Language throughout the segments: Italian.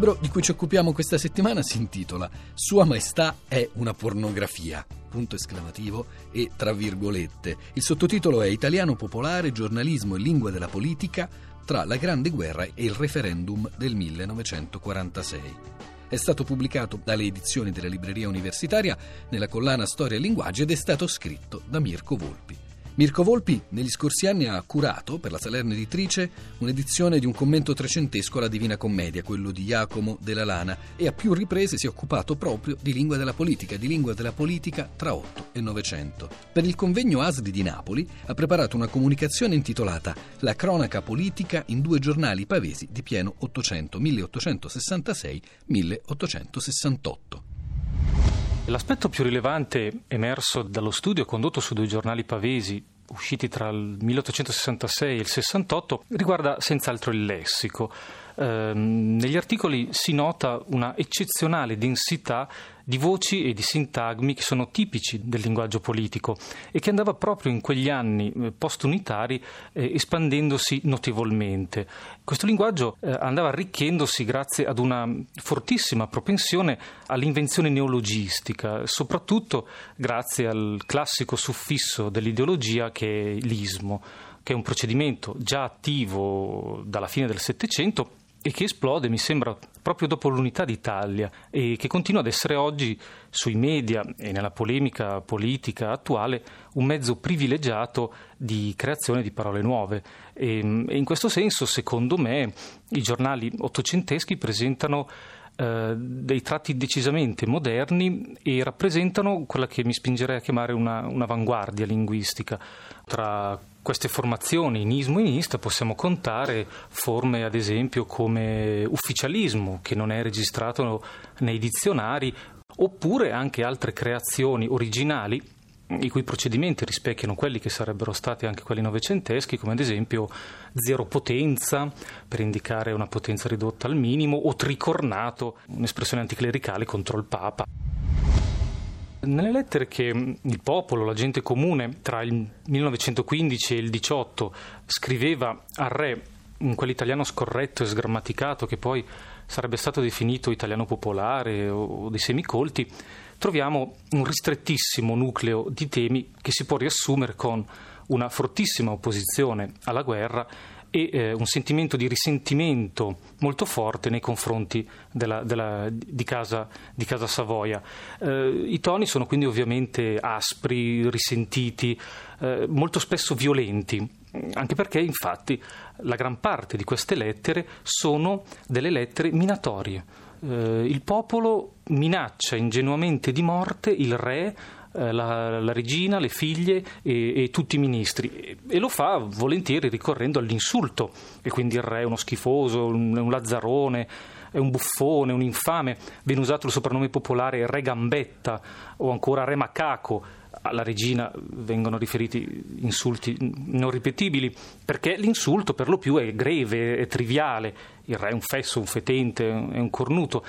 libro di cui ci occupiamo questa settimana si intitola Sua Maestà è una pornografia. Punto esclamativo e tra virgolette. Il sottotitolo è Italiano popolare, giornalismo e lingua della politica tra la Grande Guerra e il referendum del 1946. È stato pubblicato dalle edizioni della Libreria Universitaria nella collana Storia e Linguaggio ed è stato scritto da Mirko Volpi. Mirko Volpi negli scorsi anni ha curato per la Salerno Editrice un'edizione di un commento trecentesco alla Divina Commedia, quello di Jacomo della Lana, e a più riprese si è occupato proprio di lingua della politica, di lingua della politica tra 8 e 900. Per il convegno ASDI di Napoli ha preparato una comunicazione intitolata La cronaca politica in due giornali pavesi di pieno 800, 1866-1868. L'aspetto più rilevante emerso dallo studio condotto su due giornali pavesi usciti tra il 1866 e il 68 riguarda senz'altro il lessico. Eh, negli articoli si nota una eccezionale densità di voci e di sintagmi che sono tipici del linguaggio politico e che andava proprio in quegli anni eh, post-unitari eh, espandendosi notevolmente. Questo linguaggio eh, andava arricchendosi grazie ad una fortissima propensione all'invenzione neologistica, soprattutto grazie al classico suffisso dell'ideologia che è l'ismo che è un procedimento già attivo dalla fine del Settecento e che esplode, mi sembra, proprio dopo l'unità d'Italia e che continua ad essere oggi sui media e nella polemica politica attuale un mezzo privilegiato di creazione di parole nuove. E, e in questo senso, secondo me, i giornali ottocenteschi presentano eh, dei tratti decisamente moderni e rappresentano quella che mi spingerei a chiamare una, un'avanguardia linguistica. Tra queste formazioni in ismo in ista possiamo contare forme ad esempio come ufficialismo che non è registrato nei dizionari oppure anche altre creazioni originali i cui procedimenti rispecchiano quelli che sarebbero stati anche quelli novecenteschi, come ad esempio zero potenza, per indicare una potenza ridotta al minimo, o tricornato, un'espressione anticlericale contro il Papa. Nelle lettere che il popolo, la gente comune, tra il 1915 e il 18 scriveva al re in quell'italiano scorretto e sgrammaticato che poi sarebbe stato definito italiano popolare o dei semicolti, troviamo un ristrettissimo nucleo di temi che si può riassumere con una fortissima opposizione alla guerra e eh, un sentimento di risentimento molto forte nei confronti della, della, di, casa, di, casa, Savoia. Eh, I toni sono quindi ovviamente aspri, risentiti, eh, molto spesso violenti, anche perché infatti la gran parte di queste lettere sono delle lettere minatorie. Eh, il popolo minaccia ingenuamente di morte il re la, la, regina, le figlie e, e, tutti i ministri e lo fa volentieri ricorrendo all'insulto e quindi il re è uno schifoso, un, un lazzarone è un buffone, un infame, viene usato il soprannome popolare Re Gambetta o ancora Re Macaco. Alla regina vengono riferiti insulti non ripetibili perché l'insulto per lo più è greve, è triviale. Il re è un fesso, un fetente, è un cornuto.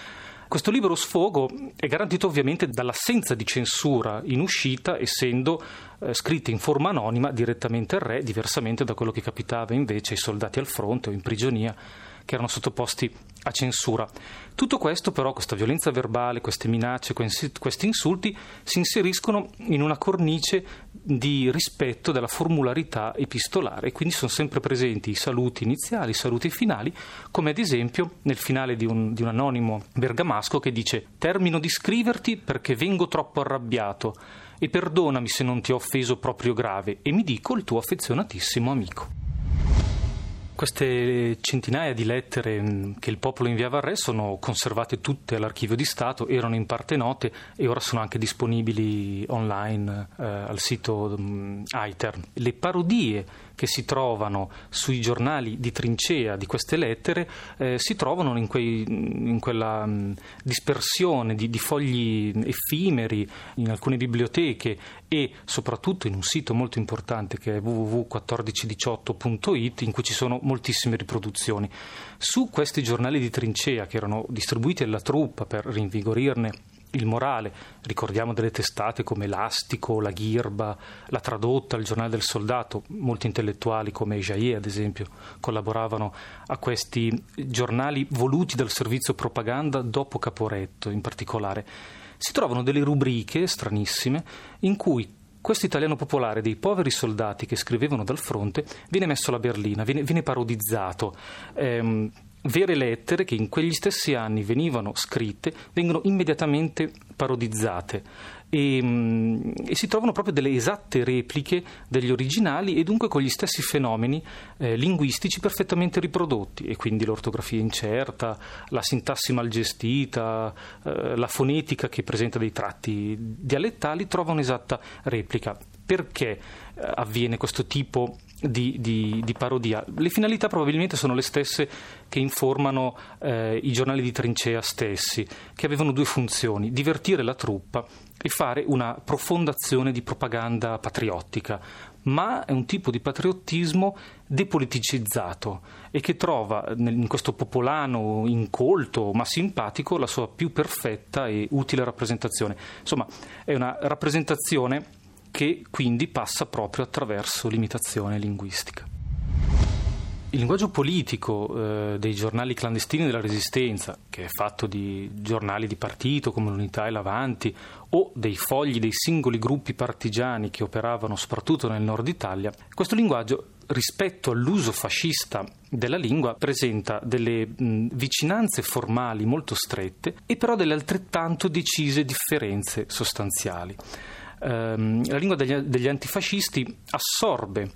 Questo libero sfogo è garantito ovviamente dall'assenza di censura in uscita, essendo eh, scritte in forma anonima direttamente al re, diversamente da quello che capitava invece ai soldati al fronte o in prigionia che erano sottoposti a censura. Tutto questo però, questa violenza verbale, queste minacce, questi insulti si inseriscono in una cornice di rispetto della formularità epistolare e quindi sono sempre presenti i saluti iniziali, i saluti finali, come ad esempio nel finale di un, di un anonimo bergamasco che dice termino di scriverti perché vengo troppo arrabbiato e perdonami se non ti ho offeso proprio grave e mi dico il tuo affezionatissimo amico. Queste centinaia di lettere mm, che il popolo inviava al re sono conservate tutte all'archivio di Stato, erano in parte note e ora sono anche disponibili online eh, al sito um, ITER. Le parodie che si trovano sui giornali di trincea di queste lettere eh, si trovano in, quei, in quella um, dispersione di, di, fogli effimeri in alcune biblioteche e soprattutto in un sito molto importante che è www.1418.it in cui ci sono moltissime riproduzioni. Su questi giornali di trincea che erano distribuiti alla truppa per rinvigorirne il morale. Ricordiamo delle testate come Elastico, La Ghirba, La Tradotta, il Giornale del Soldato. Molti intellettuali come Jair, ad esempio, collaboravano a questi giornali voluti dal servizio propaganda dopo Caporetto in particolare. Si trovano delle rubriche stranissime in cui questo italiano popolare dei poveri soldati che scrivevano dal fronte viene messo alla berlina, viene, viene parodizzato. Ehm, vere lettere che in quegli stessi anni venivano scritte vengono immediatamente parodizzate e, mm, e, si trovano proprio delle esatte repliche degli originali e dunque con gli stessi fenomeni eh, linguistici perfettamente riprodotti e quindi l'ortografia incerta, la sintassi mal gestita, eh, la fonetica che presenta dei tratti dialettali trova un'esatta replica. Perché eh, avviene questo tipo di, di, di, parodia. Le finalità probabilmente sono le stesse che informano eh, i giornali di trincea stessi, che avevano due funzioni, divertire la truppa e fare una profonda azione di propaganda patriottica, ma è un tipo di patriottismo depoliticizzato e che trova in questo popolano incolto ma simpatico la sua più perfetta e utile rappresentazione. Insomma, è una rappresentazione che quindi passa proprio attraverso l'imitazione linguistica. Il linguaggio politico eh, dei giornali clandestini della Resistenza, che è fatto di giornali di partito come l'Unità e l'Avanti, o dei fogli dei singoli gruppi partigiani che operavano soprattutto nel nord Italia, questo linguaggio rispetto all'uso fascista della lingua presenta delle mh, vicinanze formali molto strette e però delle altrettanto decise differenze sostanziali ehm, la lingua degli, degli antifascisti assorbe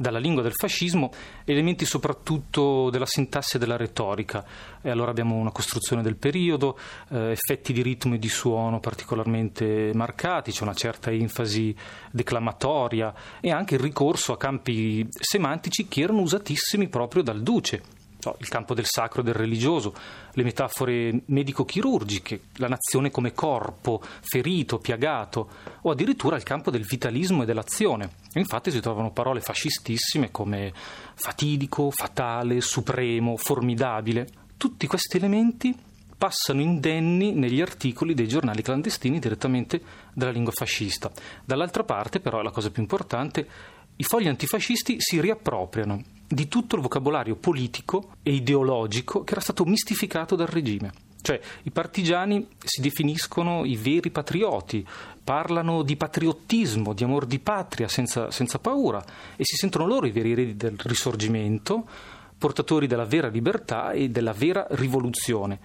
dalla lingua del fascismo elementi soprattutto della sintassi e della retorica. E allora abbiamo una costruzione del periodo, eh, effetti di ritmo e di suono particolarmente marcati, c'è una certa enfasi declamatoria e anche il ricorso a campi semantici che erano usatissimi proprio dal Duce il campo del sacro e del religioso, le metafore medico-chirurgiche, la nazione come corpo ferito, piagato, o addirittura il campo del vitalismo e dell'azione. infatti si trovano parole fascistissime come fatidico, fatale, supremo, formidabile. Tutti questi elementi passano indenni negli articoli dei giornali clandestini direttamente dalla lingua fascista. Dall'altra parte, però, la cosa più importante, i fogli antifascisti si riappropriano di tutto il vocabolario politico e ideologico che era stato mistificato dal regime. Cioè i partigiani si definiscono i veri patrioti, parlano di patriottismo, di amor di patria senza, senza paura e si sentono loro i veri eredi del risorgimento, portatori della vera libertà e della vera rivoluzione.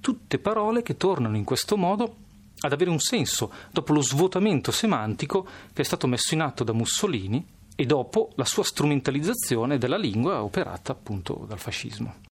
Tutte parole che tornano in questo modo ad avere un senso dopo lo svuotamento semantico che è stato messo in atto da Mussolini e dopo la sua strumentalizzazione della lingua operata appunto dal fascismo.